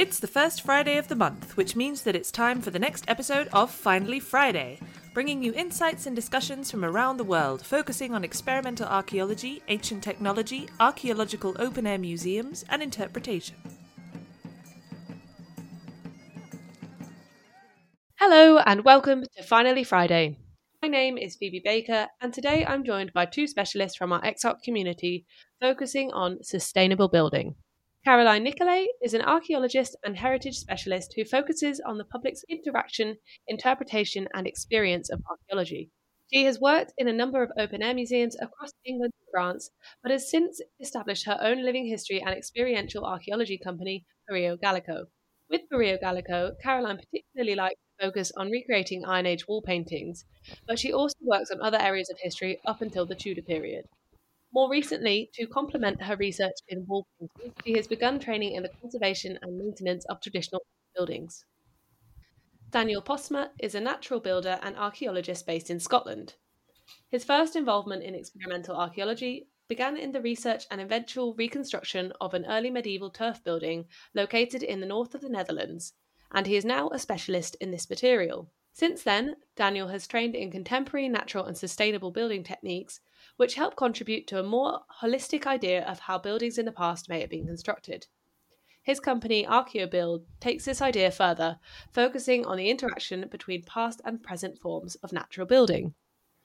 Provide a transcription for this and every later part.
It's the first Friday of the month, which means that it's time for the next episode of Finally Friday, bringing you insights and discussions from around the world, focusing on experimental archaeology, ancient technology, archaeological open air museums, and interpretation. Hello, and welcome to Finally Friday. My name is Phoebe Baker, and today I'm joined by two specialists from our EXARC community focusing on sustainable building. Caroline Nicolay is an archaeologist and heritage specialist who focuses on the public's interaction, interpretation, and experience of archaeology. She has worked in a number of open air museums across England and France, but has since established her own living history and experiential archaeology company, Pario Gallico. With Pario Gallico, Caroline particularly likes to focus on recreating Iron Age wall paintings, but she also works on other areas of history up until the Tudor period. More recently, to complement her research in wall painting, she has begun training in the conservation and maintenance of traditional buildings. Daniel Postma is a natural builder and archaeologist based in Scotland. His first involvement in experimental archaeology began in the research and eventual reconstruction of an early medieval turf building located in the north of the Netherlands, and he is now a specialist in this material. Since then, Daniel has trained in contemporary natural and sustainable building techniques which help contribute to a more holistic idea of how buildings in the past may have been constructed. His company, ArchaeoBuild, takes this idea further, focusing on the interaction between past and present forms of natural building.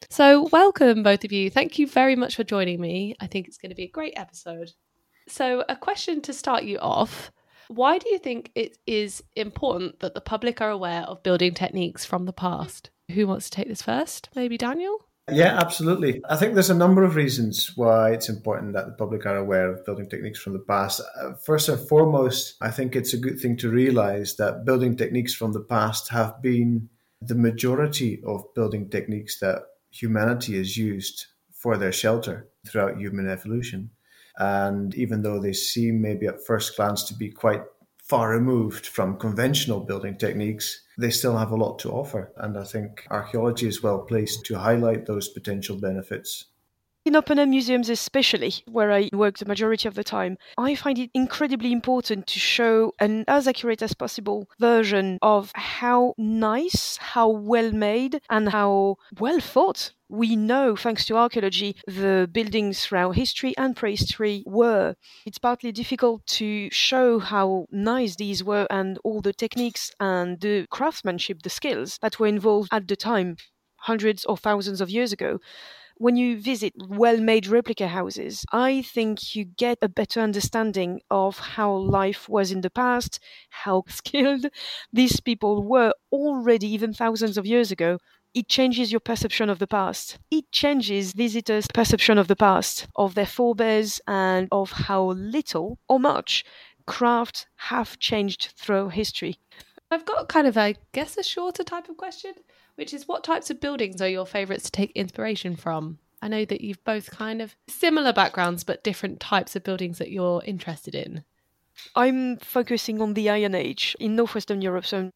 So, welcome, both of you. Thank you very much for joining me. I think it's going to be a great episode. So, a question to start you off Why do you think it is important that the public are aware of building techniques from the past? Who wants to take this first? Maybe Daniel? Yeah, absolutely. I think there's a number of reasons why it's important that the public are aware of building techniques from the past. Uh, first and foremost, I think it's a good thing to realize that building techniques from the past have been the majority of building techniques that humanity has used for their shelter throughout human evolution. And even though they seem maybe at first glance to be quite far removed from conventional building techniques, they still have a lot to offer. And I think archaeology is well placed to highlight those potential benefits. In open air museums, especially where I work the majority of the time, I find it incredibly important to show an as accurate as possible version of how nice, how well made, and how well thought we know, thanks to archaeology, the buildings throughout history and prehistory were. It's partly difficult to show how nice these were and all the techniques and the craftsmanship, the skills that were involved at the time, hundreds or thousands of years ago when you visit well made replica houses, I think you get a better understanding of how life was in the past, how skilled these people were already, even thousands of years ago. It changes your perception of the past. It changes visitors' perception of the past, of their forebears, and of how little or much craft have changed through history. I've got kind of, I guess, a shorter type of question which is what types of buildings are your favourites to take inspiration from? I know that you've both kind of similar backgrounds, but different types of buildings that you're interested in. I'm focusing on the Iron Age in Northwestern Europe, so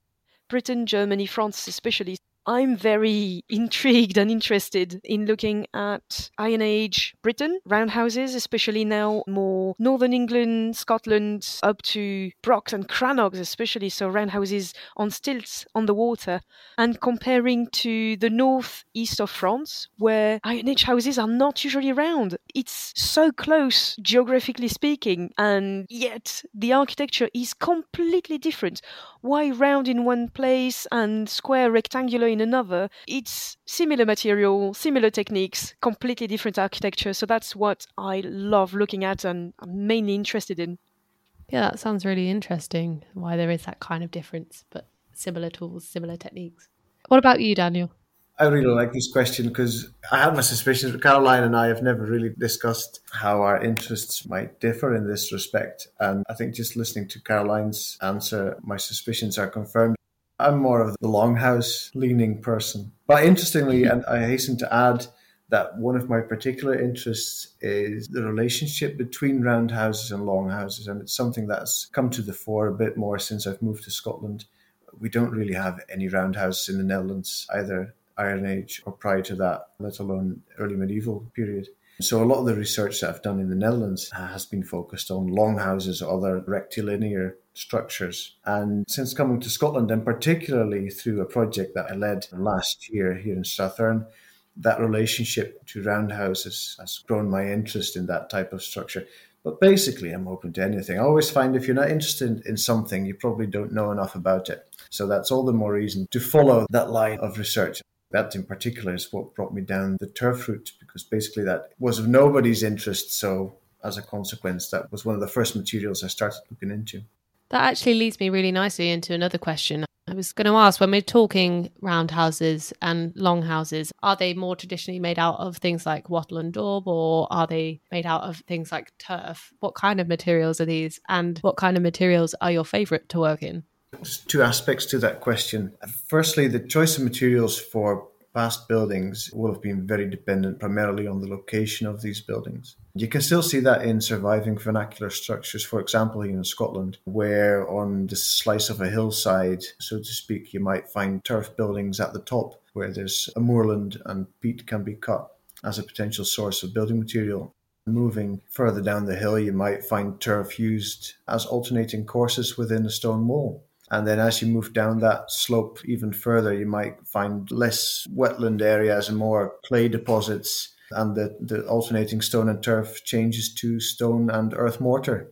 Britain, Germany, France, especially. I'm very intrigued and interested in looking at Iron Age Britain, roundhouses, especially now more northern England, Scotland, up to Brochs and Crannogs, especially, so roundhouses on stilts on the water, and comparing to the northeast of France, where Iron Age houses are not usually round. It's so close, geographically speaking, and yet the architecture is completely different. Why round in one place and square rectangular in another, it's similar material, similar techniques, completely different architecture. So that's what I love looking at and I'm mainly interested in. Yeah, that sounds really interesting. Why there is that kind of difference, but similar tools, similar techniques. What about you, Daniel? I really like this question because I have my suspicions. But Caroline and I have never really discussed how our interests might differ in this respect. And I think just listening to Caroline's answer, my suspicions are confirmed. I'm more of the longhouse leaning person. But interestingly, mm-hmm. and I hasten to add that one of my particular interests is the relationship between roundhouses and longhouses. And it's something that's come to the fore a bit more since I've moved to Scotland. We don't really have any roundhouses in the Netherlands, either Iron Age or prior to that, let alone early medieval period. So a lot of the research that I've done in the Netherlands uh, has been focused on longhouses or other rectilinear structures. And since coming to Scotland, and particularly through a project that I led last year here in Strathearn, that relationship to roundhouses has grown my interest in that type of structure. But basically, I'm open to anything. I always find if you're not interested in something, you probably don't know enough about it. So that's all the more reason to follow that line of research. That in particular is what brought me down the turf route because basically that was of nobody's interest. So as a consequence, that was one of the first materials I started looking into. That actually leads me really nicely into another question. I was going to ask when we're talking roundhouses and longhouses, are they more traditionally made out of things like wattle and daub or are they made out of things like turf? What kind of materials are these and what kind of materials are your favourite to work in? There's two aspects to that question. Firstly, the choice of materials for past buildings will have been very dependent primarily on the location of these buildings. You can still see that in surviving vernacular structures, for example, here in Scotland, where on the slice of a hillside, so to speak, you might find turf buildings at the top where there's a moorland and peat can be cut as a potential source of building material. Moving further down the hill, you might find turf used as alternating courses within a stone wall. And then as you move down that slope even further, you might find less wetland areas and more clay deposits. And the, the alternating stone and turf changes to stone and earth mortar.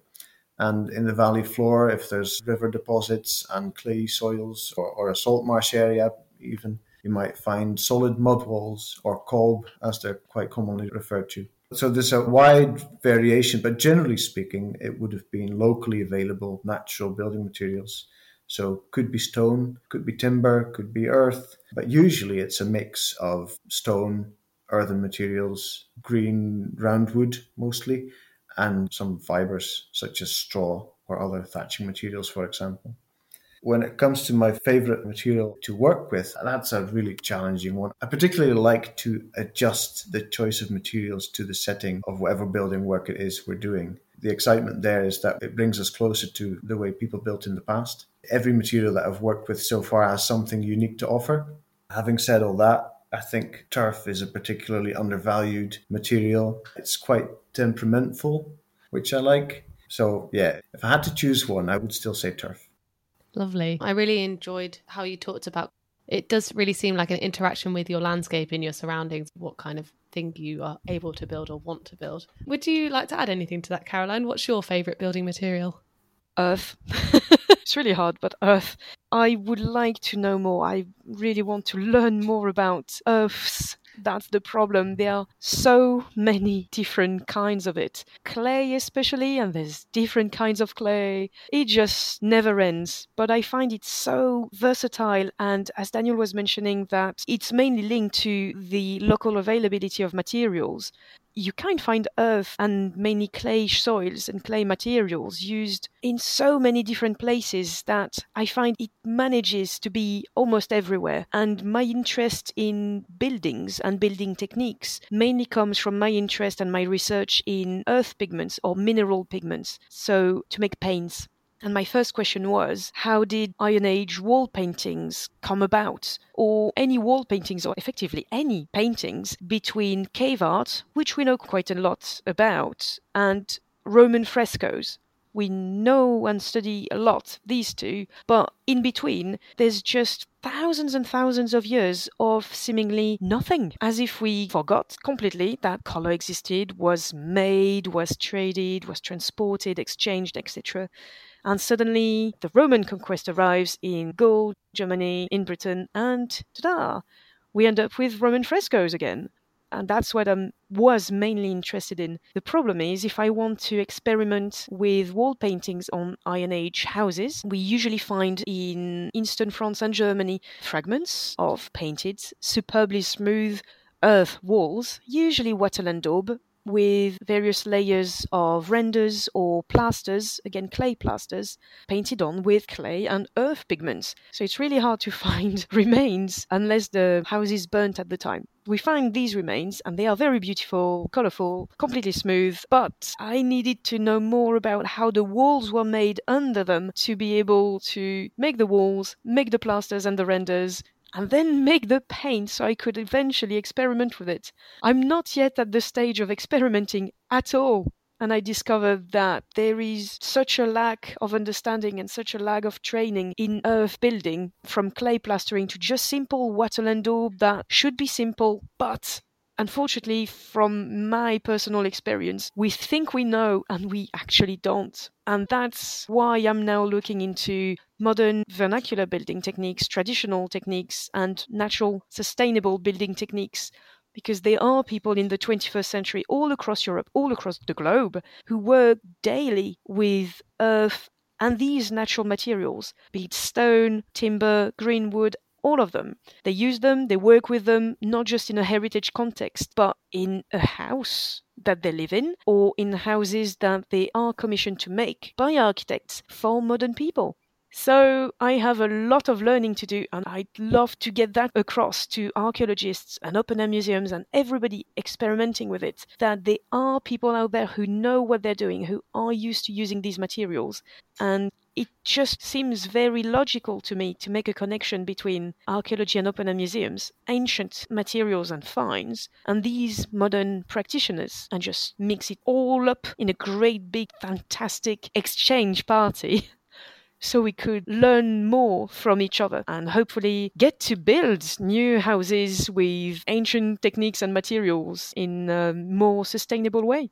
And in the valley floor, if there's river deposits and clay soils or, or a salt marsh area, even, you might find solid mud walls or cob, as they're quite commonly referred to. So there's a wide variation, but generally speaking, it would have been locally available natural building materials so could be stone, could be timber, could be earth, but usually it's a mix of stone, earthen materials, green roundwood mostly, and some fibers such as straw or other thatching materials, for example. When it comes to my favorite material to work with, that's a really challenging one. I particularly like to adjust the choice of materials to the setting of whatever building work it is we're doing. The excitement there is that it brings us closer to the way people built in the past every material that I've worked with so far has something unique to offer. Having said all that, I think turf is a particularly undervalued material. It's quite temperamental, which I like. So, yeah, if I had to choose one, I would still say turf. Lovely. I really enjoyed how you talked about it does really seem like an interaction with your landscape and your surroundings, what kind of thing you are able to build or want to build. Would you like to add anything to that, Caroline? What's your favourite building material? Earth. it's really hard, but Earth. I would like to know more. I really want to learn more about Earths. That's the problem. There are so many different kinds of it. Clay, especially, and there's different kinds of clay. It just never ends. But I find it so versatile. And as Daniel was mentioning, that it's mainly linked to the local availability of materials you can find earth and mainly clay soils and clay materials used in so many different places that I find it manages to be almost everywhere. And my interest in buildings and building techniques mainly comes from my interest and my research in earth pigments or mineral pigments. So to make paints. And my first question was how did Iron Age wall paintings come about? Or any wall paintings, or effectively any paintings between cave art, which we know quite a lot about, and Roman frescoes. We know and study a lot these two, but in between, there's just thousands and thousands of years of seemingly nothing, as if we forgot completely that color existed, was made, was traded, was transported, exchanged, etc. And suddenly the Roman conquest arrives in Gaul, Germany, in Britain, and ta-da! We end up with Roman frescoes again. And that's what I was mainly interested in. The problem is, if I want to experiment with wall paintings on Iron Age houses, we usually find in Eastern France and Germany fragments of painted, superbly smooth earth walls, usually wattle and daub, with various layers of renders or plasters, again clay plasters, painted on with clay and earth pigments. So it's really hard to find remains unless the house is burnt at the time. We find these remains and they are very beautiful, colorful, completely smooth, but I needed to know more about how the walls were made under them to be able to make the walls, make the plasters and the renders, and then make the paint so I could eventually experiment with it. I'm not yet at the stage of experimenting at all. And I discovered that there is such a lack of understanding and such a lack of training in earth building, from clay plastering to just simple wattle and daub that should be simple, but unfortunately, from my personal experience, we think we know and we actually don't. And that's why I'm now looking into modern vernacular building techniques, traditional techniques, and natural sustainable building techniques. Because there are people in the 21st century all across Europe, all across the globe, who work daily with earth and these natural materials, be it stone, timber, green wood, all of them. They use them, they work with them, not just in a heritage context, but in a house that they live in or in houses that they are commissioned to make by architects for modern people. So I have a lot of learning to do, and I'd love to get that across to archaeologists and open air museums and everybody experimenting with it that there are people out there who know what they're doing, who are used to using these materials. And it just seems very logical to me to make a connection between archaeology and open air museums, ancient materials and finds, and these modern practitioners, and just mix it all up in a great big fantastic exchange party. so we could learn more from each other and hopefully get to build new houses with ancient techniques and materials in a more sustainable way.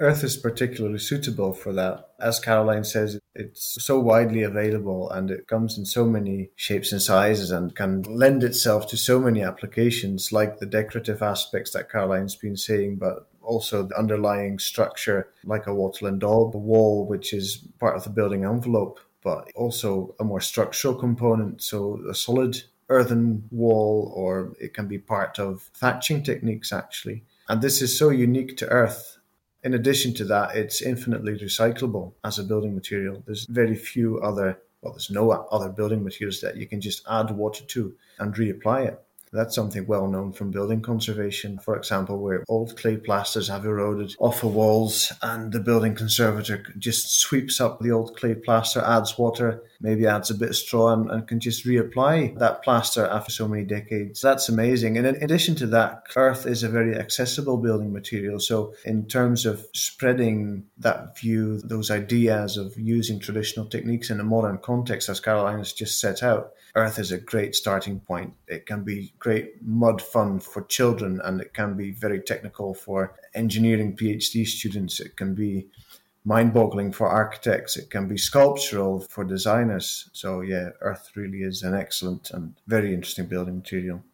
Earth is particularly suitable for that. As Caroline says, it's so widely available and it comes in so many shapes and sizes and can lend itself to so many applications, like the decorative aspects that Caroline's been saying, but also the underlying structure, like a wattle and daub wall, which is part of the building envelope but also a more structural component. So a solid earthen wall, or it can be part of thatching techniques actually. And this is so unique to earth. In addition to that, it's infinitely recyclable as a building material. There's very few other, well, there's no other building materials that you can just add water to and reapply it. That's something well known from building conservation, for example, where old clay plasters have eroded off the walls and the building conservator just sweeps up the old clay plaster, adds water, maybe adds a bit of straw and, and can just reapply that plaster after so many decades. That's amazing. And in addition to that, earth is a very accessible building material. So, in terms of spreading that view, those ideas of using traditional techniques in a modern context, as Caroline has just set out, Earth is a great starting point. It can be great mud fun for children and it can be very technical for engineering PhD students. It can be mind boggling for architects. It can be sculptural for designers. So, yeah, Earth really is an excellent and very interesting building material.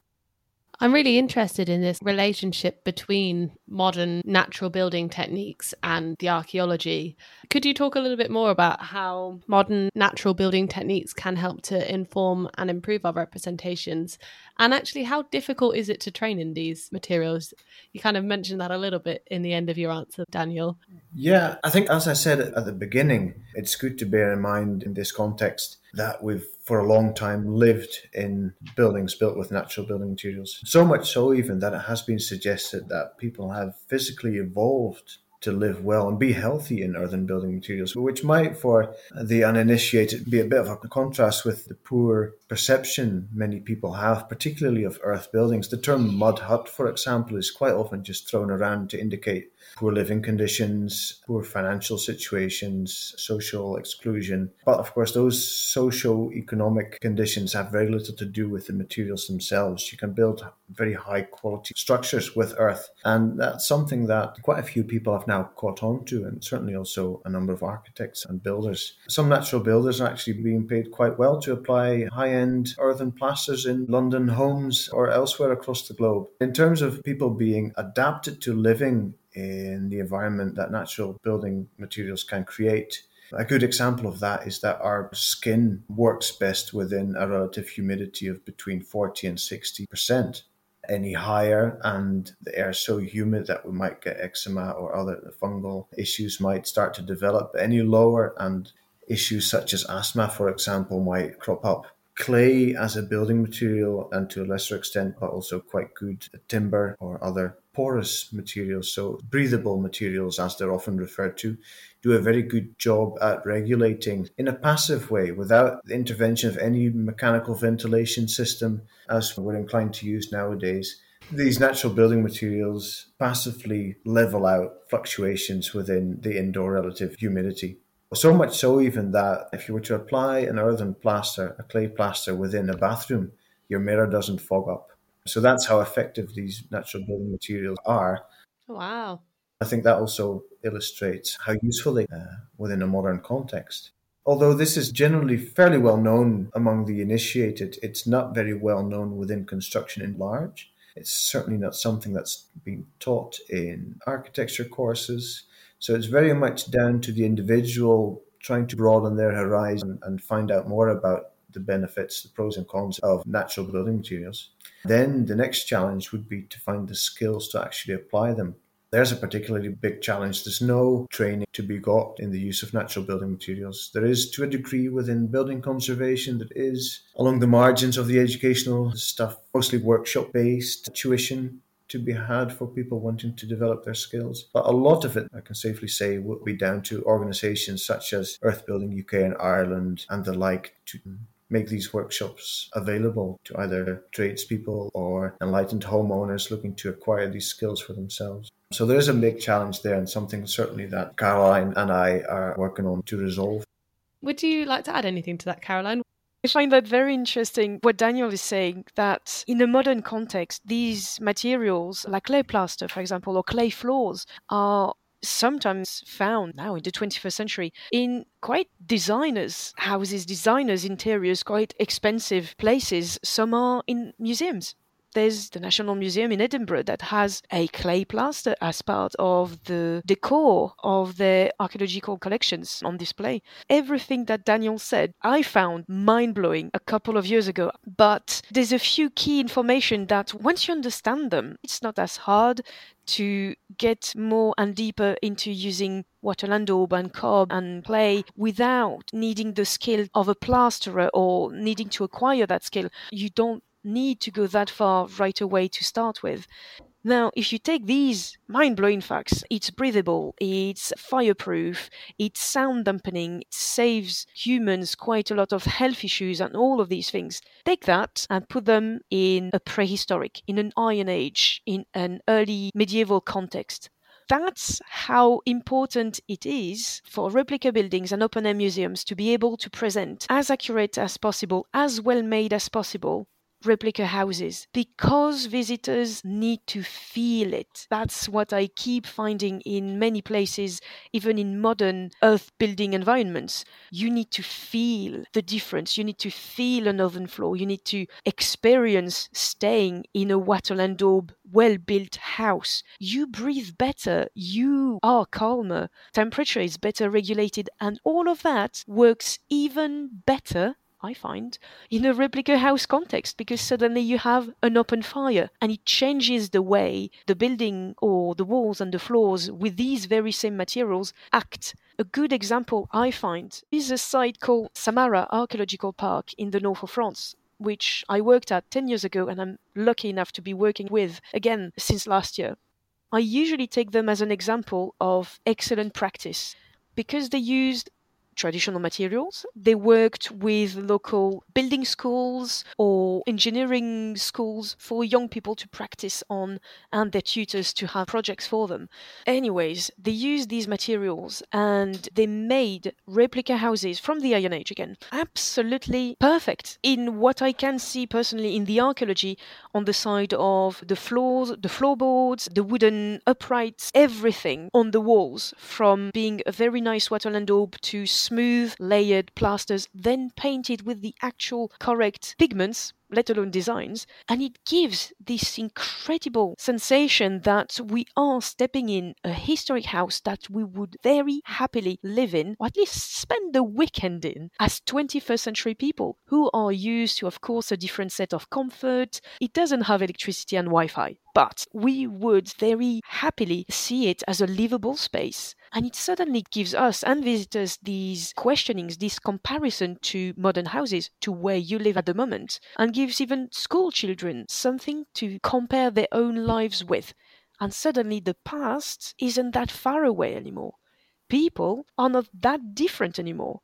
I'm really interested in this relationship between modern natural building techniques and the archaeology. Could you talk a little bit more about how modern natural building techniques can help to inform and improve our representations? And actually, how difficult is it to train in these materials? You kind of mentioned that a little bit in the end of your answer, Daniel. Yeah, I think, as I said at the beginning, it's good to bear in mind in this context that we've for a long time lived in buildings built with natural building materials. So much so, even that it has been suggested that people have physically evolved to live well and be healthy in earthen building materials, which might, for the uninitiated, be a bit of a contrast with the poor perception many people have, particularly of earth buildings. The term mud hut, for example, is quite often just thrown around to indicate poor living conditions, poor financial situations, social exclusion. But of course, those social economic conditions have very little to do with the materials themselves. You can build very high quality structures with earth. And that's something that quite a few people have now caught on to, and certainly also a number of architects and builders. Some natural builders are actually being paid quite well to apply high end earthen plasters in London homes or elsewhere across the globe. In terms of people being adapted to living in the environment that natural building materials can create. A good example of that is that our skin works best within a relative humidity of between 40 and 60%. Any higher, and the air is so humid that we might get eczema or other fungal issues might start to develop. Any lower, and issues such as asthma, for example, might crop up clay as a building material and to a lesser extent but also quite good timber or other porous materials, so breathable materials as they're often referred to, do a very good job at regulating in a passive way without the intervention of any mechanical ventilation system as we're inclined to use nowadays. These natural building materials passively level out fluctuations within the indoor relative humidity. So much so, even that if you were to apply an earthen plaster, a clay plaster within a bathroom, your mirror doesn't fog up. So that's how effective these natural building materials are. Wow. I think that also illustrates how useful they are within a modern context. Although this is generally fairly well known among the initiated, it's not very well known within construction in large. It's certainly not something that's being taught in architecture courses. So it's very much down to the individual trying to broaden their horizon and find out more about the benefits, the pros and cons of natural building materials. Then the next challenge would be to find the skills to actually apply them. There's a particularly big challenge. There's no training to be got in the use of natural building materials. There is, to a degree, within building conservation, that is along the margins of the educational stuff, mostly workshop based tuition to be had for people wanting to develop their skills. But a lot of it, I can safely say, will be down to organisations such as Earth Building UK and Ireland and the like to make these workshops available to either tradespeople or enlightened homeowners looking to acquire these skills for themselves. So there's a big challenge there and something certainly that Caroline and I are working on to resolve. Would you like to add anything to that, Caroline? I find that very interesting what Daniel is saying that in a modern context, these materials, like clay plaster, for example, or clay floors, are sometimes found now in the 21st century in quite designers' houses, designers' interiors, quite expensive places. Some are in museums there's the National Museum in Edinburgh that has a clay plaster as part of the decor of their archaeological collections on display. Everything that Daniel said, I found mind blowing a couple of years ago. But there's a few key information that once you understand them, it's not as hard to get more and deeper into using wattle and daub and cob and clay without needing the skill of a plasterer or needing to acquire that skill. You don't need to go that far right away to start with. Now, if you take these mind blowing facts, it's breathable, it's fireproof, it's sound dampening, it saves humans quite a lot of health issues and all of these things. Take that and put them in a prehistoric, in an Iron Age, in an early medieval context. That's how important it is for replica buildings and open air museums to be able to present as accurate as possible, as well made as possible, replica houses because visitors need to feel it. That's what I keep finding in many places, even in modern earth building environments. You need to feel the difference. You need to feel an oven floor. You need to experience staying in a wattle and daub well built house. You breathe better. You are calmer. Temperature is better regulated. And all of that works even better I find, in a replica house context because suddenly you have an open fire and it changes the way the building or the walls and the floors with these very same materials act. A good example I find is a site called Samara Archaeological Park in the north of France which I worked at 10 years ago and I'm lucky enough to be working with again since last year. I usually take them as an example of excellent practice because they used traditional materials. They worked with local building schools or engineering schools for young people to practice on and their tutors to have projects for them. Anyways, they used these materials and they made replica houses from the Iron Age again. Absolutely perfect in what I can see personally in the archaeology on the side of the floors, the floorboards, the wooden uprights, everything on the walls from being a very nice wattle and daub to smooth layered plasters, then painted with the actual correct pigments let alone designs. And it gives this incredible sensation that we are stepping in a historic house that we would very happily live in, or at least spend the weekend in, as 21st century people who are used to, of course, a different set of comfort. It doesn't have electricity and Wi Fi, but we would very happily see it as a livable space. And it suddenly gives us and visitors these questionings, this comparison to modern houses, to where you live at the moment, and gives even school children something to compare their own lives with. And suddenly the past isn't that far away anymore. People are not that different anymore.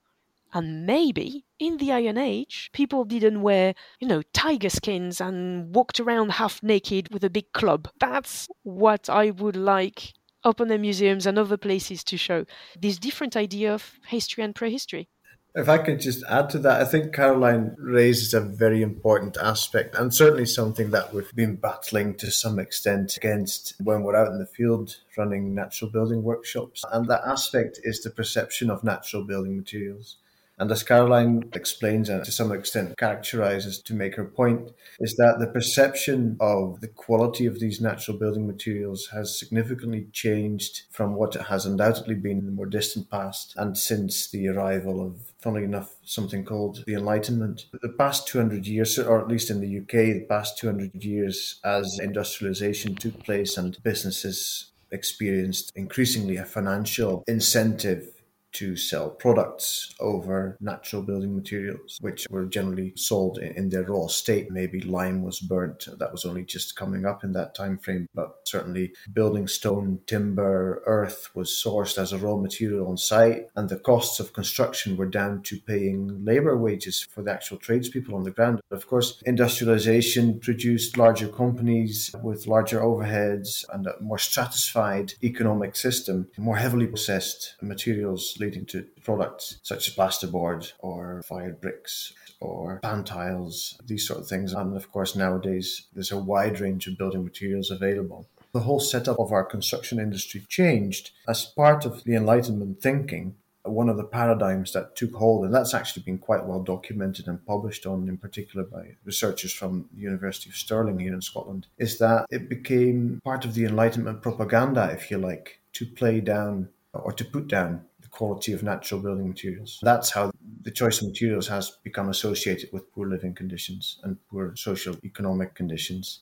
And maybe in the Iron Age, people didn't wear, you know, tiger skins and walked around half naked with a big club. That's what I would like open air museums and other places to show this different idea of history and prehistory. If I could just add to that, I think Caroline raises a very important aspect and certainly something that we've been battling to some extent against when we're out in the field running natural building workshops. And that aspect is the perception of natural building materials. And as Caroline explains and to some extent characterizes to make her point, is that the perception of the quality of these natural building materials has significantly changed from what it has undoubtedly been in the more distant past and since the arrival of, funnily enough, something called the Enlightenment. The past 200 years, or at least in the UK, the past 200 years as industrialization took place and businesses experienced increasingly a financial incentive to sell products over natural building materials, which were generally sold in their raw state. Maybe lime was burnt. That was only just coming up in that time frame, but certainly building stone, timber, earth was sourced as a raw material on site, and the costs of construction were down to paying labor wages for the actual tradespeople on the ground. Of course, industrialization produced larger companies with larger overheads and a more stratified economic system, more heavily processed materials leading to products such as plasterboard or fired bricks or pan tiles, these sort of things. And of course, nowadays there's a wide range of building materials available. The whole setup of our construction industry changed as part of the Enlightenment thinking. One of the paradigms that took hold, and that's actually been quite well documented and published on, in particular by researchers from the University of Stirling here in Scotland, is that it became part of the Enlightenment propaganda, if you like, to play down or to put down quality of natural building materials. That's how the choice of materials has become associated with poor living conditions and poor social economic conditions.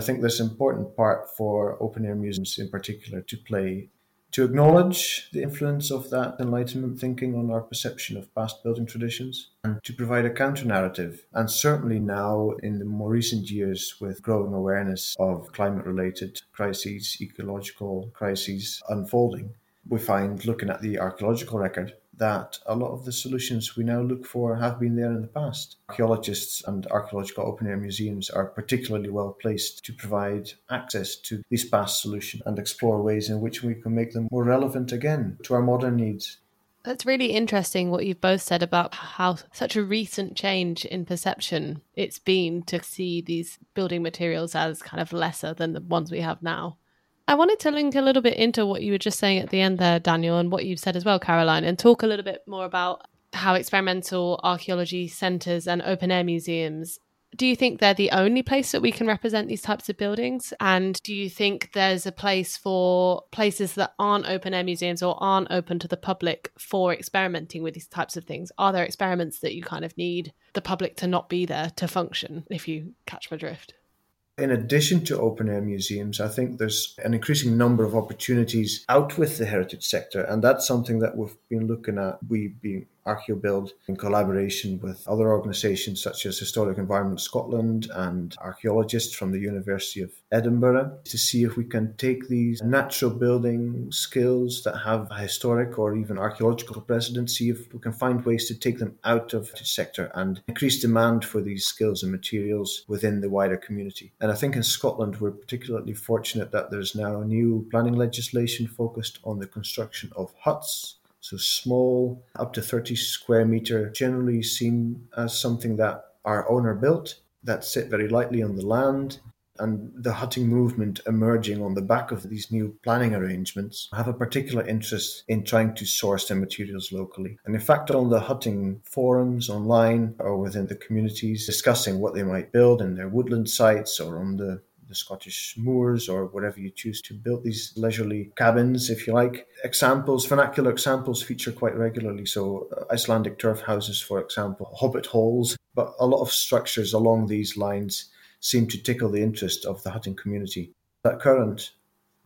I think there's an important part for open air museums in particular to play to acknowledge the influence of that Enlightenment thinking on our perception of past building traditions and to provide a counter narrative. And certainly now, in the more recent years, with growing awareness of climate related crises, ecological crises unfolding, we find looking at the archaeological record that a lot of the solutions we now look for have been there in the past. Archaeologists and archaeological open air museums are particularly well placed to provide access to these past solutions and explore ways in which we can make them more relevant again to our modern needs. That's really interesting what you've both said about how such a recent change in perception it's been to see these building materials as kind of lesser than the ones we have now. I wanted to link a little bit into what you were just saying at the end there, Daniel, and what you've said as well, Caroline, and talk a little bit more about how experimental archaeology centres and open air museums. Do you think they're the only place that we can represent these types of buildings? And do you think there's a place for places that aren't open air museums or aren't open to the public for experimenting with these types of things? Are there experiments that you kind of need the public to not be there to function, if you catch my drift? In addition to open air museums, I think there's an increasing number of opportunities out with the heritage sector, and that's something that we've been looking at. We being ArchaeoBuild in collaboration with other organisations such as Historic Environment Scotland and archaeologists from the University of Edinburgh to see if we can take these natural building skills that have a historic or even archaeological precedent, see if we can find ways to take them out of the sector and increase demand for these skills and materials within the wider community. And I think in Scotland we're particularly fortunate that there's now new planning legislation focused on the construction of huts so small, up to 30 square meter, generally seen as something that our owner built that sit very lightly on the land. And the hutting movement emerging on the back of these new planning arrangements have a particular interest in trying to source their materials locally. And in fact, on the hutting forums online or within the communities discussing what they might build in their woodland sites or on the the Scottish moors or whatever you choose to build these leisurely cabins, if you like. Examples, vernacular examples feature quite regularly. So, uh, Icelandic turf houses, for example, hobbit halls, but a lot of structures along these lines seem to tickle the interest of the hutting community. At current,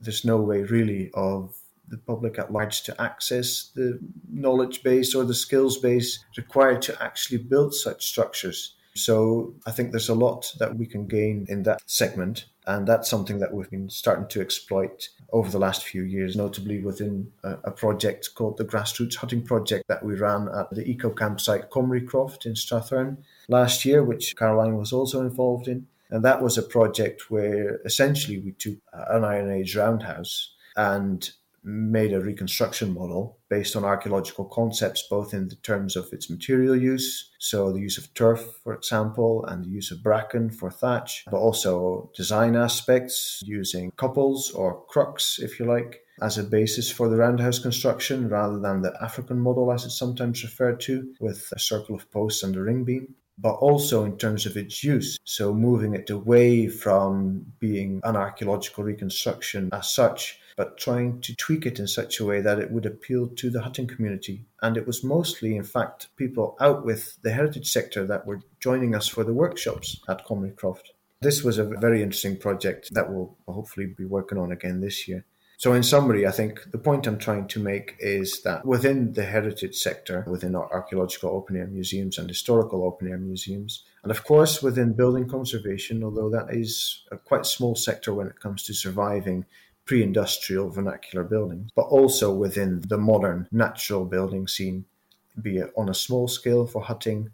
there's no way really of the public at large to access the knowledge base or the skills base required to actually build such structures. So I think there's a lot that we can gain in that segment. And that's something that we've been starting to exploit over the last few years, notably within a, a project called the Grassroots Hutting Project that we ran at the eco campsite Comrie Croft in Strathearn last year, which Caroline was also involved in. And that was a project where essentially we took an Iron Age roundhouse and made a reconstruction model based on archaeological concepts, both in the terms of its material use, so the use of turf, for example, and the use of bracken for thatch, but also design aspects using couples or crucks, if you like, as a basis for the roundhouse construction rather than the African model as it's sometimes referred to, with a circle of posts and a ring beam but also in terms of its use. So moving it away from being an archaeological reconstruction as such, but trying to tweak it in such a way that it would appeal to the hutting community. And it was mostly, in fact, people out with the heritage sector that were joining us for the workshops at Comrie Croft. This was a very interesting project that we'll hopefully be working on again this year. So, in summary, I think the point I'm trying to make is that within the heritage sector, within our archaeological open air museums and historical open air museums, and of course within building conservation, although that is a quite small sector when it comes to surviving pre industrial vernacular buildings, but also within the modern natural building scene, be it on a small scale for hutting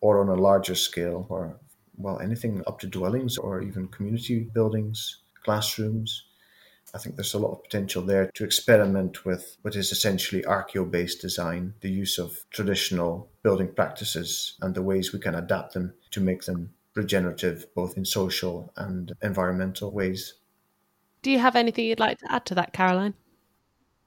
or on a larger scale or, well, anything up to dwellings or even community buildings, classrooms I think there's a lot of potential there to experiment with what is essentially archeo based design, the use of traditional building practices and the ways we can adapt them to make them regenerative, both in social and environmental ways. Do you have anything you'd like to add to that, Caroline?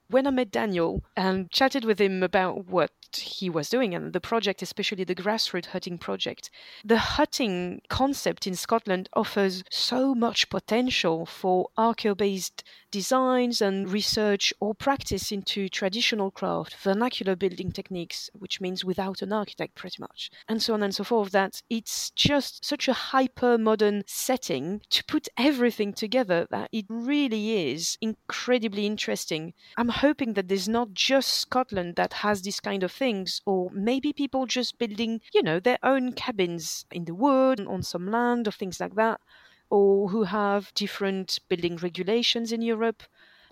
When I met Daniel and chatted with him about what he was doing and the project, especially the grassroots hutting project. The hutting concept in Scotland offers so much potential for archaeo based designs and research or practice into traditional craft, vernacular building techniques, which means without an architect pretty much, and so on and so forth, that it's just such a hyper modern setting to put everything together that it really is incredibly interesting. I'm hoping that there's not just Scotland that has this kind of things, or maybe people just building, you know, their own cabins in the wood, on some land, or things like that, or who have different building regulations in Europe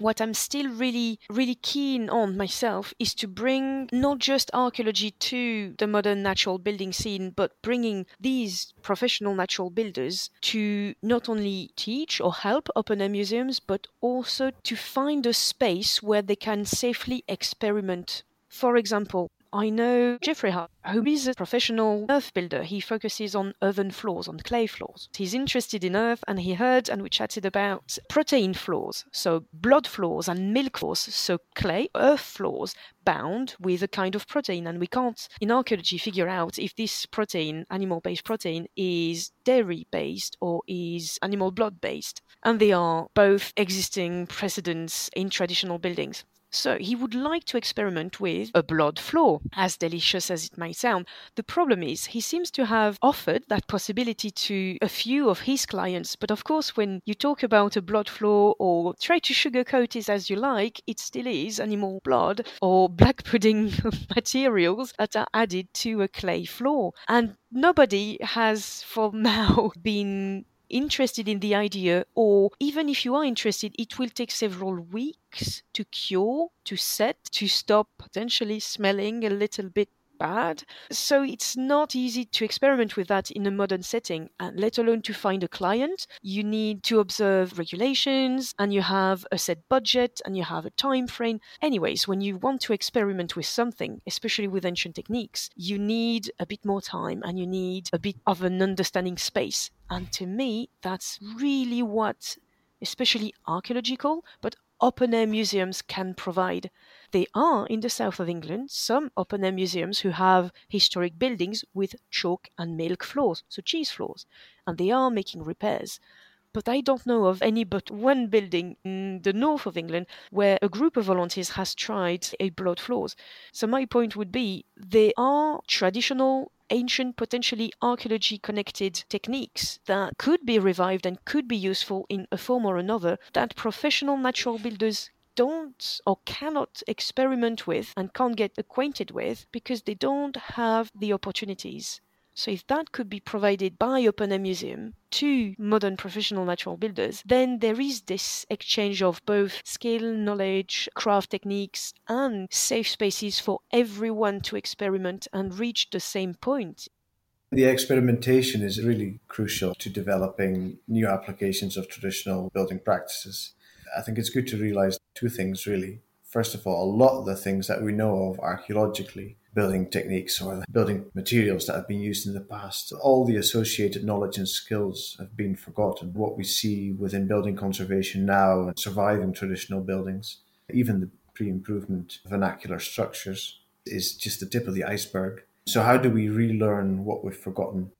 what I'm still really, really keen on myself is to bring not just archaeology to the modern natural building scene, but bringing these professional natural builders to not only teach or help open air museums, but also to find a space where they can safely experiment. For example, I know Jeffrey Hart, who is a professional earth builder. He focuses on earthen floors, on clay floors. He's interested in earth, and he heard and we chatted about protein floors, so blood floors and milk floors, so clay, earth floors bound with a kind of protein. And we can't, in archaeology, figure out if this protein, animal based protein, is dairy based or is animal blood based. And they are both existing precedents in traditional buildings. So he would like to experiment with a blood floor, as delicious as it might sound. The problem is, he seems to have offered that possibility to a few of his clients. But of course, when you talk about a blood floor or try to sugarcoat it as you like, it still is animal blood or black pudding materials that are added to a clay floor. And nobody has for now been interested in the idea, or even if you are interested, it will take several weeks to cure, to set, to stop potentially smelling a little bit bad. So it's not easy to experiment with that in a modern setting, and let alone to find a client. You need to observe regulations, and you have a set budget, and you have a time frame. Anyways, when you want to experiment with something, especially with ancient techniques, you need a bit more time and you need a bit of an understanding space. And to me, that's really what especially archaeological, but open air museums can provide. There are in the south of England some open air museums who have historic buildings with chalk and milk floors, so cheese floors, and they are making repairs. But I don't know of any but one building in the north of England where a group of volunteers has tried a blood floors. So my point would be there are traditional ancient, potentially archaeology connected techniques that could be revived and could be useful in a form or another that professional natural builders don't or cannot experiment with and can't get acquainted with because they don't have the opportunities. So if that could be provided by Open Air Museum to modern professional natural builders, then there is this exchange of both skill, knowledge, craft techniques, and safe spaces for everyone to experiment and reach the same point. The experimentation is really crucial to developing new applications of traditional building practices. I think it's good to realize two things really. First of all, a lot of the things that we know of archaeologically, building techniques or building materials that have been used in the past, all the associated knowledge and skills have been forgotten. What we see within building conservation now and surviving traditional buildings, even the pre improvement vernacular structures, is just the tip of the iceberg. So, how do we relearn what we've forgotten?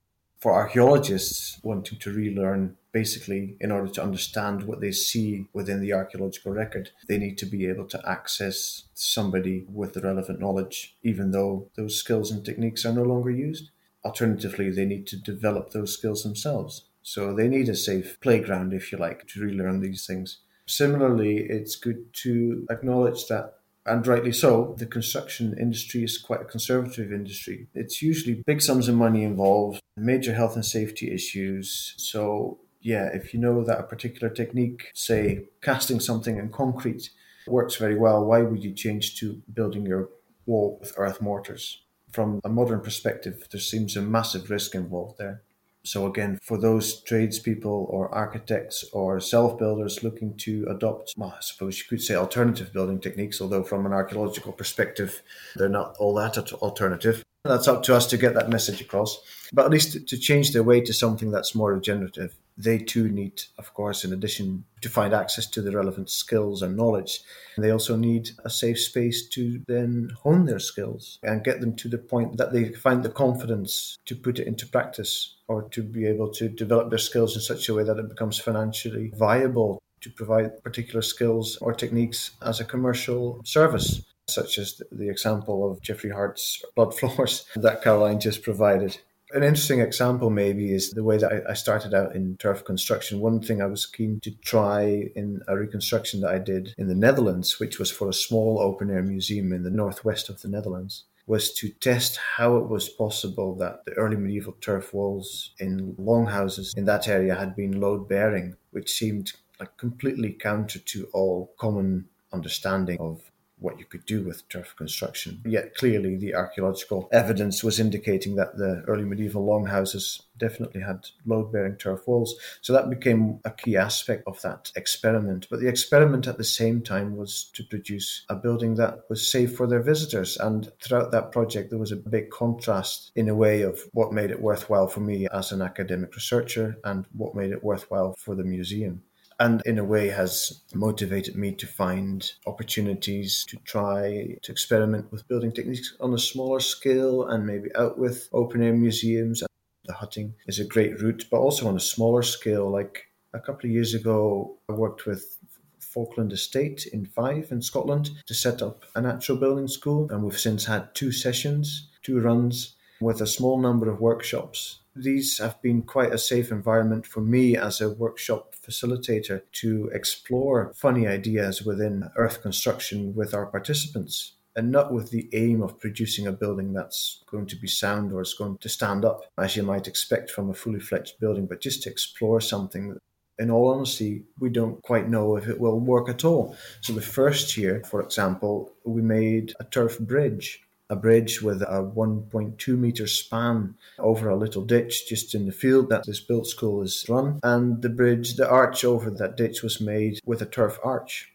For archaeologists wanting to relearn, basically, in order to understand what they see within the archaeological record, they need to be able to access somebody with the relevant knowledge, even though those skills and techniques are no longer used. Alternatively, they need to develop those skills themselves. So, they need a safe playground, if you like, to relearn these things. Similarly, it's good to acknowledge that and rightly so, the construction industry is quite a conservative industry. It's usually big sums of money involved, major health and safety issues. So, yeah, if you know that a particular technique, say casting something in concrete, works very well, why would you change to building your wall with earth mortars? From a modern perspective, there seems a massive risk involved there. So again, for those tradespeople or architects or self-builders looking to adopt, well, I suppose you could say alternative building techniques, although from an archaeological perspective, they're not all that alternative. That's up to us to get that message across, but at least to change their way to something that's more regenerative. They too need, of course, in addition to find access to the relevant skills and knowledge, they also need a safe space to then hone their skills and get them to the point that they find the confidence to put it into practice or to be able to develop their skills in such a way that it becomes financially viable to provide particular skills or techniques as a commercial service such as the example of Jeffrey Hart's blood floors that Caroline just provided. An interesting example, maybe, is the way that I started out in turf construction. One thing I was keen to try in a reconstruction that I did in the Netherlands, which was for a small open air museum in the northwest of the Netherlands, was to test how it was possible that the early medieval turf walls in longhouses in that area had been load bearing, which seemed like completely counter to all common understanding of what you could do with turf construction. Yet clearly, the archaeological evidence was indicating that the early medieval longhouses definitely had load bearing turf walls. So that became a key aspect of that experiment. But the experiment at the same time was to produce a building that was safe for their visitors. And throughout that project, there was a big contrast in a way of what made it worthwhile for me as an academic researcher and what made it worthwhile for the museum and in a way has motivated me to find opportunities to try to experiment with building techniques on a smaller scale and maybe out with open air museums. The hutting is a great route, but also on a smaller scale. Like a couple of years ago, I worked with Falkland Estate in Fife in Scotland to set up a natural building school, and we've since had two sessions, two runs with a small number of workshops these have been quite a safe environment for me as a workshop facilitator to explore funny ideas within earth construction with our participants and not with the aim of producing a building that's going to be sound or is going to stand up as you might expect from a fully fledged building, but just to explore something in all honesty, we don't quite know if it will work at all. So, the first year, for example, we made a turf bridge a bridge with a 1.2 meter span over a little ditch just in the field that this built school is run. And the bridge, the arch over that ditch was made with a turf arch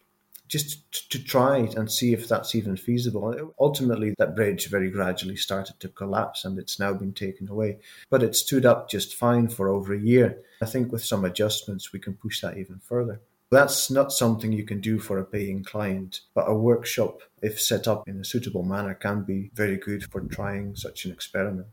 just to try and see if that's even feasible. Ultimately, that bridge very gradually started to collapse and it's now been taken away. But it stood up just fine for over a year. I think with some adjustments, we can push that even further. That's not something you can do for a paying client, but a workshop, if set up in a suitable manner, can be very good for trying such an experiment.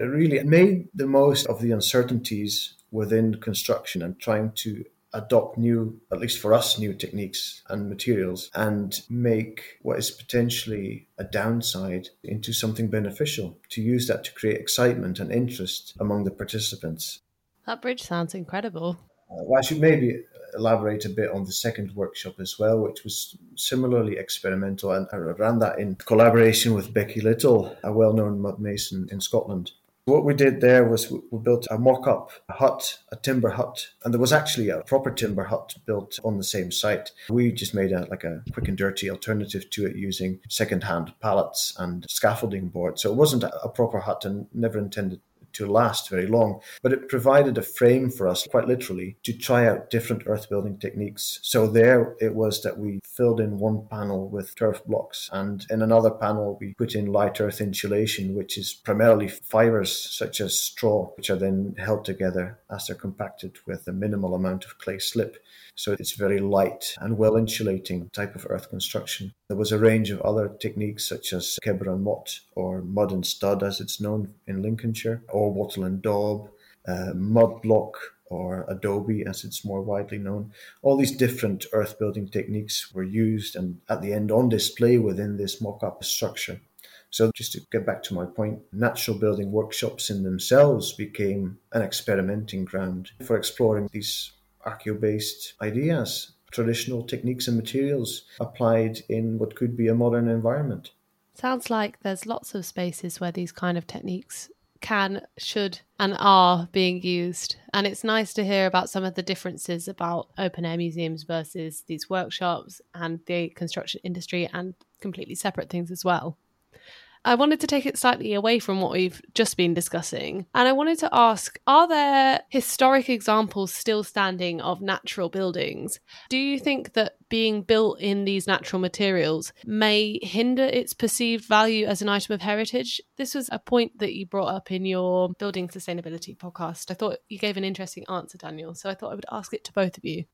It really made the most of the uncertainties within construction and trying to adopt new, at least for us, new techniques and materials and make what is potentially a downside into something beneficial, to use that to create excitement and interest among the participants. That bridge sounds incredible. Uh, well, I should maybe elaborate a bit on the second workshop as well, which was similarly experimental. And I ran that in collaboration with Becky Little, a well known mud mason in Scotland. What we did there was we built a mock up hut, a timber hut, and there was actually a proper timber hut built on the same site. We just made a like a quick and dirty alternative to it using second-hand pallets and scaffolding board. So it wasn't a proper hut and never intended to last very long, but it provided a frame for us, quite literally, to try out different earth building techniques. So there it was that we filled in one panel with turf blocks, and in another panel we put in light earth insulation, which is primarily fibers such as straw, which are then held together as they're compacted with a minimal amount of clay slip. So it's very light and well insulating type of earth construction. There was a range of other techniques such as Kebber and Mott or mud and stud as it's known in Lincolnshire or wattle and daub, uh, mud block or adobe as it's more widely known. All these different earth building techniques were used and at the end on display within this mock-up structure. So, just to get back to my point, natural building workshops in themselves became an experimenting ground for exploring these archeo based ideas, traditional techniques and materials applied in what could be a modern environment. Sounds like there's lots of spaces where these kind of techniques can, should, and are being used. And it's nice to hear about some of the differences about open air museums versus these workshops and the construction industry and completely separate things as well. I wanted to take it slightly away from what we've just been discussing. And I wanted to ask Are there historic examples still standing of natural buildings? Do you think that being built in these natural materials may hinder its perceived value as an item of heritage? This was a point that you brought up in your Building Sustainability podcast. I thought you gave an interesting answer, Daniel. So I thought I would ask it to both of you.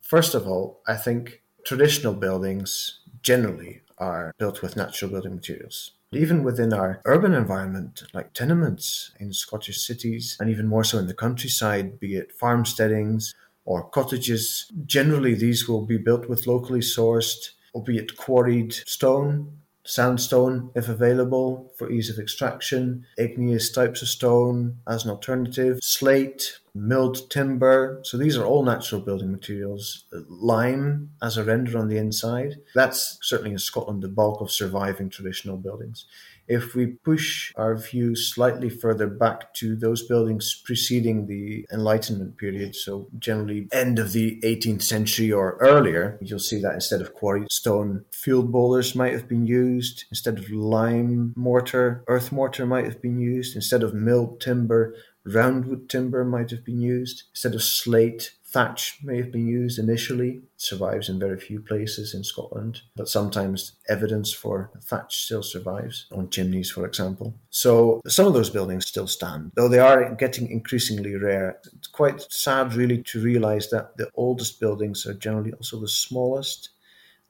First of all, I think traditional buildings generally are built with natural building materials. Even within our urban environment, like tenements in Scottish cities, and even more so in the countryside, be it farmsteadings or cottages, generally these will be built with locally sourced, albeit quarried stone sandstone if available for ease of extraction, igneous types of stone as an alternative, slate, milled timber. So these are all natural building materials. Lime as a render on the inside. That's certainly in Scotland the bulk of surviving traditional buildings. If we push our view slightly further back to those buildings preceding the Enlightenment period, so generally end of the 18th century or earlier, you'll see that instead of quarry stone, field boulders might have been used. Instead of lime mortar, earth mortar might have been used. Instead of milled timber, roundwood timber might have been used. Instead of slate, Thatch may have been used initially, it survives in very few places in Scotland, but sometimes evidence for thatch still survives, on chimneys, for example. So some of those buildings still stand, though they are getting increasingly rare. It's quite sad, really, to realize that the oldest buildings are generally also the smallest.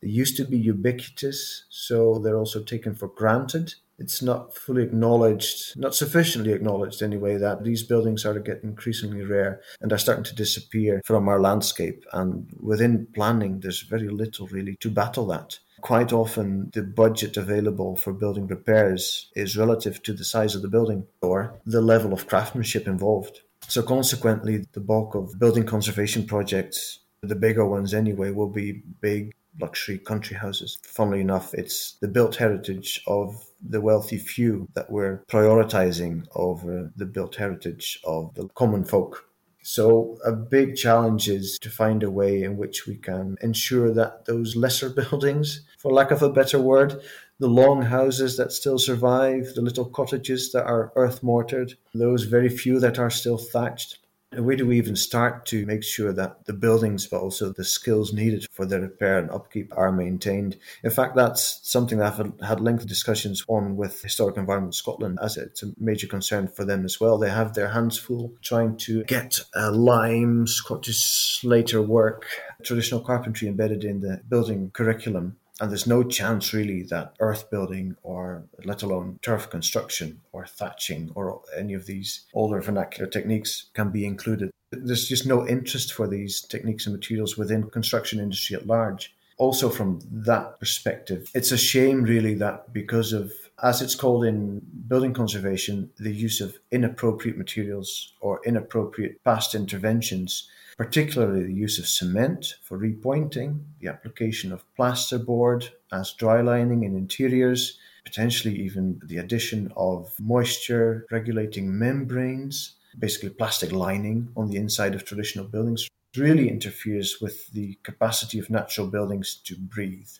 They used to be ubiquitous, so they're also taken for granted it's not fully acknowledged, not sufficiently acknowledged anyway, that these buildings are getting increasingly rare and are starting to disappear from our landscape. And within planning, there's very little really to battle that. Quite often, the budget available for building repairs is relative to the size of the building or the level of craftsmanship involved. So, consequently, the bulk of building conservation projects, the bigger ones anyway, will be big luxury country houses. Funnily enough, it's the built heritage of the wealthy few that we're prioritizing over the built heritage of the common folk. So, a big challenge is to find a way in which we can ensure that those lesser buildings, for lack of a better word, the long houses that still survive, the little cottages that are earth mortared, those very few that are still thatched, where do we even start to make sure that the buildings, but also the skills needed for their repair and upkeep are maintained? In fact, that's something that I've had lengthy discussions on with Historic Environment Scotland, as it's a major concern for them as well. They have their hands full trying to get uh, lime, Scottish slater work, traditional carpentry embedded in the building curriculum and there's no chance really that earth building or let alone turf construction or thatching or any of these older vernacular techniques can be included. There's just no interest for these techniques and materials within construction industry at large. Also from that perspective, it's a shame really that because of as it's called in building conservation, the use of inappropriate materials or inappropriate past interventions particularly the use of cement for repointing, the application of plasterboard as dry lining in interiors, potentially even the addition of moisture regulating membranes, basically plastic lining on the inside of traditional buildings, really interferes with the capacity of natural buildings to breathe.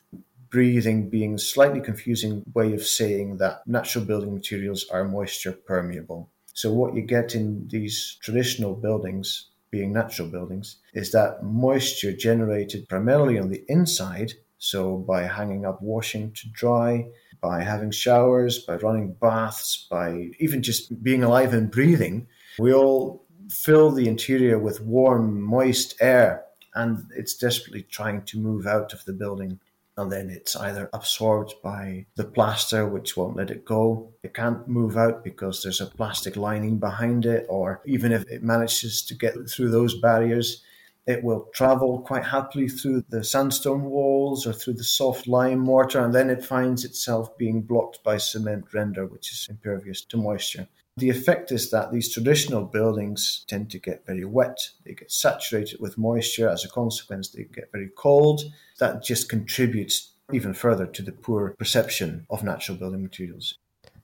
Breathing being a slightly confusing way of saying that natural building materials are moisture permeable. So, what you get in these traditional buildings, being natural buildings, is that moisture generated primarily on the inside. So, by hanging up washing to dry, by having showers, by running baths, by even just being alive and breathing, we all fill the interior with warm, moist air, and it's desperately trying to move out of the building and then it's either absorbed by the plaster, which won't let it go. It can't move out because there's a plastic lining behind it, or even if it manages to get through those barriers, it will travel quite happily through the sandstone walls or through the soft lime mortar, and then it finds itself being blocked by cement render, which is impervious to moisture. The effect is that these traditional buildings tend to get very wet. They get saturated with moisture. As a consequence, they get very cold. That just contributes even further to the poor perception of natural building materials.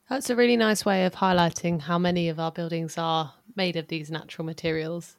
That's a really nice way of highlighting how many of our buildings are made of these natural materials.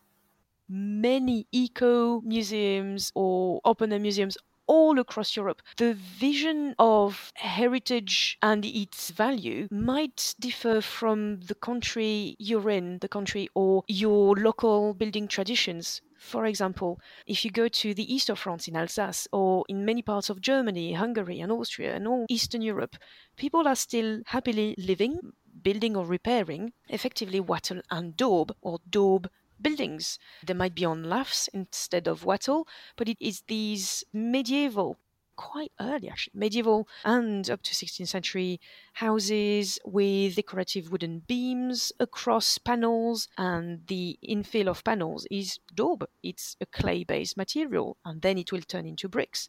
Many eco museums or open air museums all across Europe. The vision of heritage and its value might differ from the country you're in, the country or your local building traditions. For example, if you go to the east of France in Alsace or in many parts of Germany, Hungary, and Austria, and all Eastern Europe, people are still happily living, building or repairing effectively wattle and daub or daub buildings. They might be on laths instead of wattle, but it is these medieval quite early actually. Medieval and up to 16th century houses with decorative wooden beams across panels and the infill of panels is daub. It's a clay based material and then it will turn into bricks.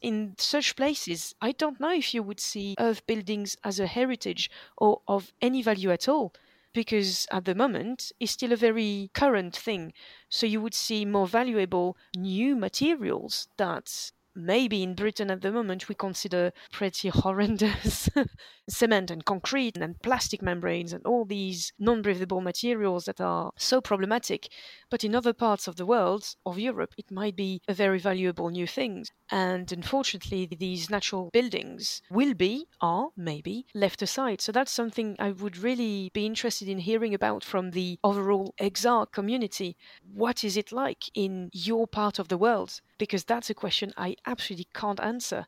In such places i don't know if you would see earth buildings as a heritage or of any value at all because at the moment it's still a very current thing. So you would see more valuable new materials that maybe in Britain at the moment we consider pretty horrendous cement and concrete and plastic membranes and all these non breathable materials that are so problematic. But in other parts of the world, of Europe, it might be a very valuable new thing. And unfortunately, these natural buildings will be, or maybe, left aside. So that's something I would really be interested in hearing about from the overall EXARC community. What is it like in your part of the world? Because that's a question I absolutely can't answer.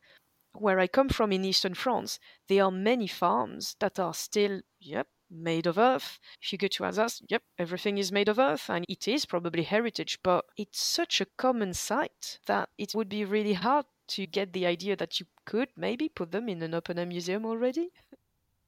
Where I come from in eastern France, there are many farms that are still, yep, made of earth. If you go to Alsace, yep, everything is made of earth, and it is probably heritage, but it's such a common sight that it would be really hard to get the idea that you could maybe put them in an open air museum already.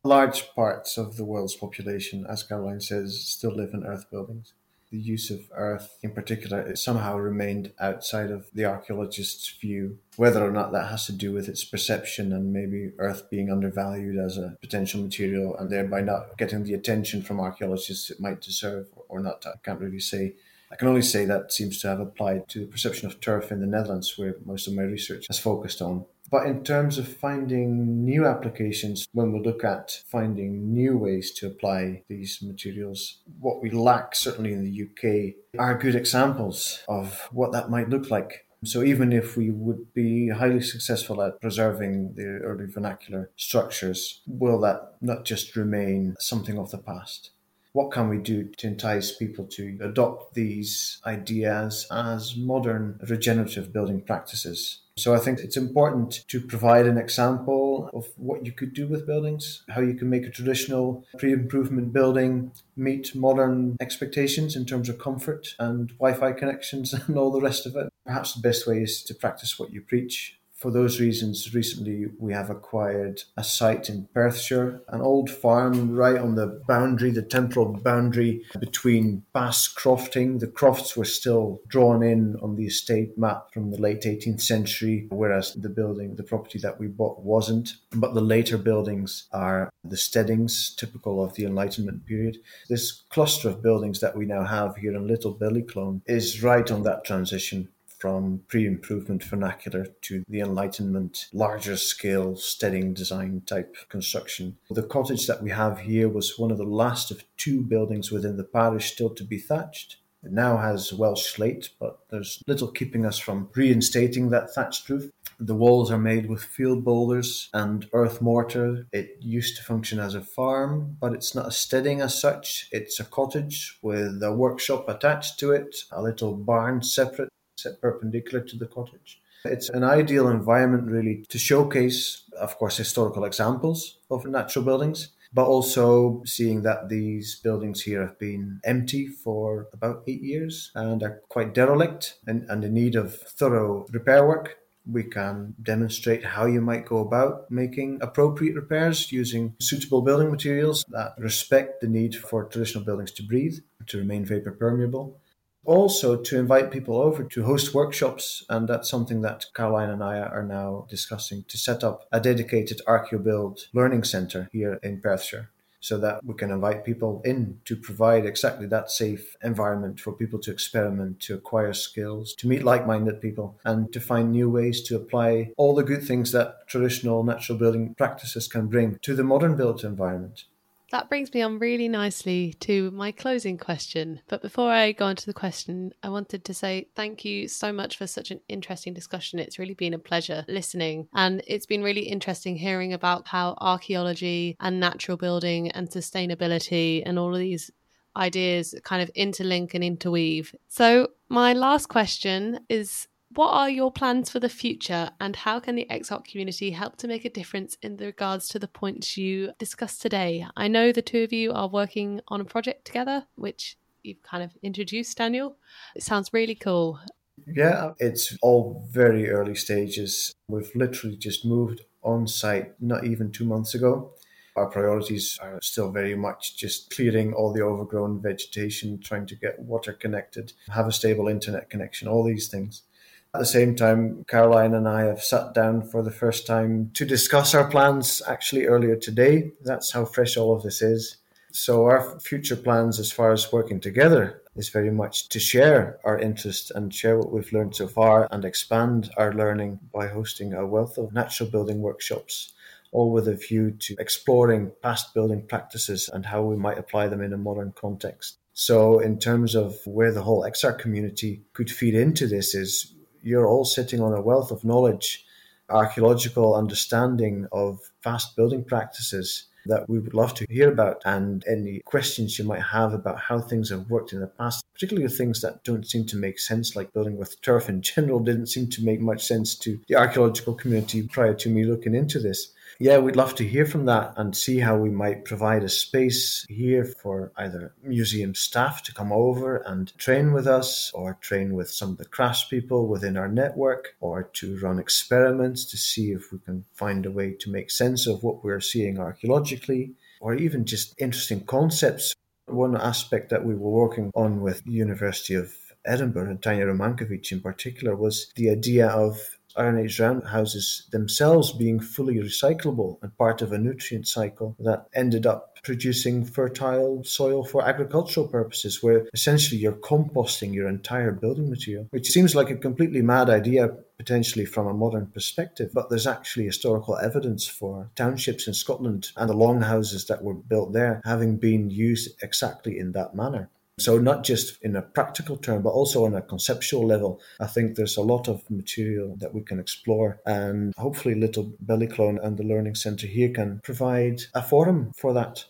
Large parts of the world's population, as Caroline says, still live in earth buildings the use of earth in particular somehow remained outside of the archaeologist's view. Whether or not that has to do with its perception and maybe earth being undervalued as a potential material and thereby not getting the attention from archaeologists it might deserve or not, I can't really say. I can only say that seems to have applied to the perception of turf in the Netherlands, where most of my research has focused on. But in terms of finding new applications, when we look at finding new ways to apply these materials, what we lack, certainly in the UK, are good examples of what that might look like. So even if we would be highly successful at preserving the early vernacular structures, will that not just remain something of the past? What can we do to entice people to adopt these ideas as modern regenerative building practices? So I think it's important to provide an example of what you could do with buildings, how you can make a traditional pre-improvement building meet modern expectations in terms of comfort and Wi-Fi connections and all the rest of it. Perhaps the best way is to practice what you preach for those reasons, recently we have acquired a site in Perthshire, an old farm right on the boundary, the temporal boundary between Bass Crofting. The crofts were still drawn in on the estate map from the late 18th century, whereas the building, the property that we bought wasn't. But the later buildings are the steadings, typical of the Enlightenment period. This cluster of buildings that we now have here in Little Ballyclone is right on that transition from pre improvement vernacular to the Enlightenment, larger scale, steadying design type construction. The cottage that we have here was one of the last of two buildings within the parish still to be thatched. It now has Welsh slate, but there's little keeping us from reinstating that thatched roof. The walls are made with field boulders and earth mortar. It used to function as a farm, but it's not a steading as such. It's a cottage with a workshop attached to it, a little barn separate, set perpendicular to the cottage. It's an ideal environment, really, to showcase, of course, historical examples of natural buildings, but also seeing that these buildings here have been empty for about eight years and are quite derelict and, and in need of thorough repair work. We can demonstrate how you might go about making appropriate repairs using suitable building materials that respect the need for traditional buildings to breathe, to remain vapor permeable, also to invite people over to host workshops. And that's something that Caroline and I are now discussing to set up a dedicated ArchaeoBuild learning center here in Perthshire so that we can invite people in to provide exactly that safe environment for people to experiment, to acquire skills, to meet like minded people, and to find new ways to apply all the good things that traditional natural building practices can bring to the modern built environment. That brings me on really nicely to my closing question. But before I go on to the question, I wanted to say thank you so much for such an interesting discussion. It's really been a pleasure listening. And it's been really interesting hearing about how archaeology and natural building and sustainability and all of these ideas kind of interlink and interweave. So, my last question is what are your plans for the future, and how can the EXARC community help to make a difference in regards to the points you discussed today? I know the two of you are working on a project together, which you've kind of introduced, Daniel. It sounds really cool. Yeah, it's all very early stages. We've literally just moved on site not even two months ago. Our priorities are still very much just clearing all the overgrown vegetation, trying to get water connected, have a stable internet connection, all these things. At the same time, Caroline and I have sat down for the first time to discuss our plans actually earlier today. That's how fresh all of this is. So, our future plans as far as working together is very much to share our interest and share what we've learned so far and expand our learning by hosting a wealth of natural building workshops, all with a view to exploring past building practices and how we might apply them in a modern context. So, in terms of where the whole EXARC community could feed into this, is you're all sitting on a wealth of knowledge, archaeological understanding of fast building practices that we would love to hear about and any questions you might have about how things have worked in the past, particularly things that don't seem to make sense, like building with turf in general didn't seem to make much sense to the archaeological community prior to me looking into this yeah, we'd love to hear from that and see how we might provide a space here for either museum staff to come over and train with us or train with some of the craftspeople within our network or to run experiments to see if we can find a way to make sense of what we're seeing archaeologically or even just interesting concepts. One aspect that we were working on with the University of Edinburgh and Tanja Romankiewicz in particular was the idea of Iron Age roundhouses themselves being fully recyclable and part of a nutrient cycle that ended up producing fertile soil for agricultural purposes, where essentially you're composting your entire building material, which seems like a completely mad idea potentially from a modern perspective, but there's actually historical evidence for townships in Scotland and the longhouses that were built there having been used exactly in that manner. So, not just in a practical term, but also on a conceptual level, I think there's a lot of material that we can explore. And hopefully, Little Ballyclone and the Learning Centre here can provide a forum for that.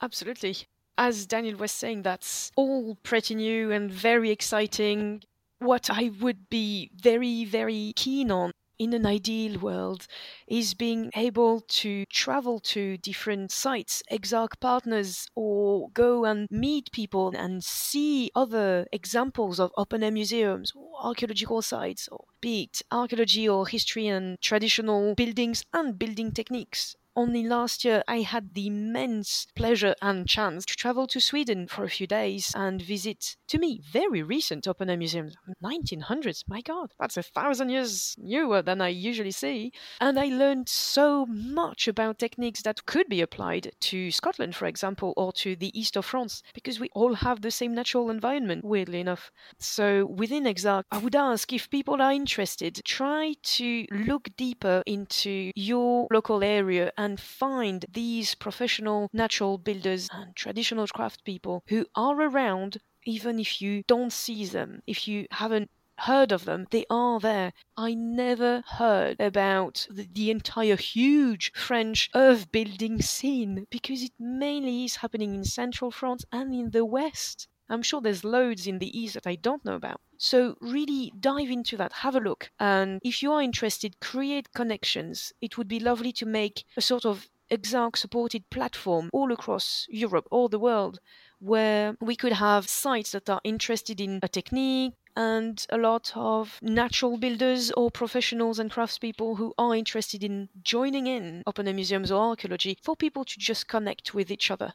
Absolutely. As Daniel was saying, that's all pretty new and very exciting. What I would be very, very keen on in an ideal world is being able to travel to different sites, EXARC partners, or go and meet people and see other examples of open air museums or archaeological sites, or be it archaeology or history and traditional buildings and building techniques. Only last year I had the immense pleasure and chance to travel to Sweden for a few days and visit, to me, very recent open air museums. 1900s, my god, that's a thousand years newer than I usually see. And I learned so much about techniques that could be applied to Scotland, for example, or to the east of France, because we all have the same natural environment, weirdly enough. So within EXARC, I would ask if people are interested, try to look deeper into your local area and find these professional natural builders and traditional craftspeople who are around even if you don't see them, if you haven't heard of them, they are there. I never heard about the, the, entire huge French earth building scene because it mainly is happening in central France and in the west. I'm sure there's loads in the east that I don't know about. So, really dive into that, have a look. And if you are interested, create connections. It would be lovely to make a sort of EXARC supported platform all across Europe, all the world, where we could have sites that are interested in a technique, and a lot of natural builders or professionals and craftspeople who are interested in joining in open museums or archaeology for people to just connect with each other.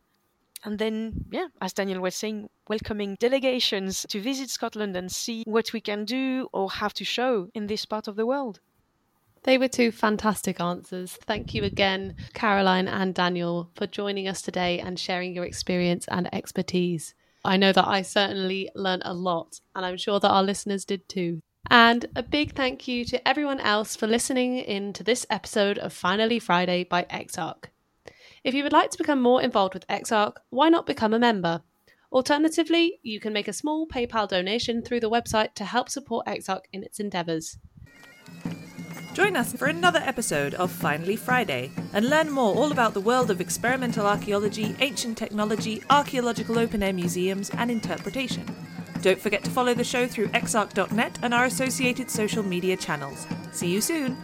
And then, yeah, as Daniel was saying, welcoming delegations to visit Scotland and see what we can do or have to show in this part of the world. They were two fantastic answers. Thank you again, Caroline and Daniel, for joining us today and sharing your experience and expertise. I know that I certainly learned a lot, and I'm sure that our listeners did too. And a big thank you to everyone else for listening in to this episode of Finally Friday by EXARC. If you would like to become more involved with EXARC, why not become a member? Alternatively, you can make a small PayPal donation through the website to help support EXARC in its endeavours. Join us for another episode of Finally Friday and learn more all about the world of experimental archaeology, ancient technology, archaeological open air museums, and interpretation. Don't forget to follow the show through exarc.net and our associated social media channels. See you soon!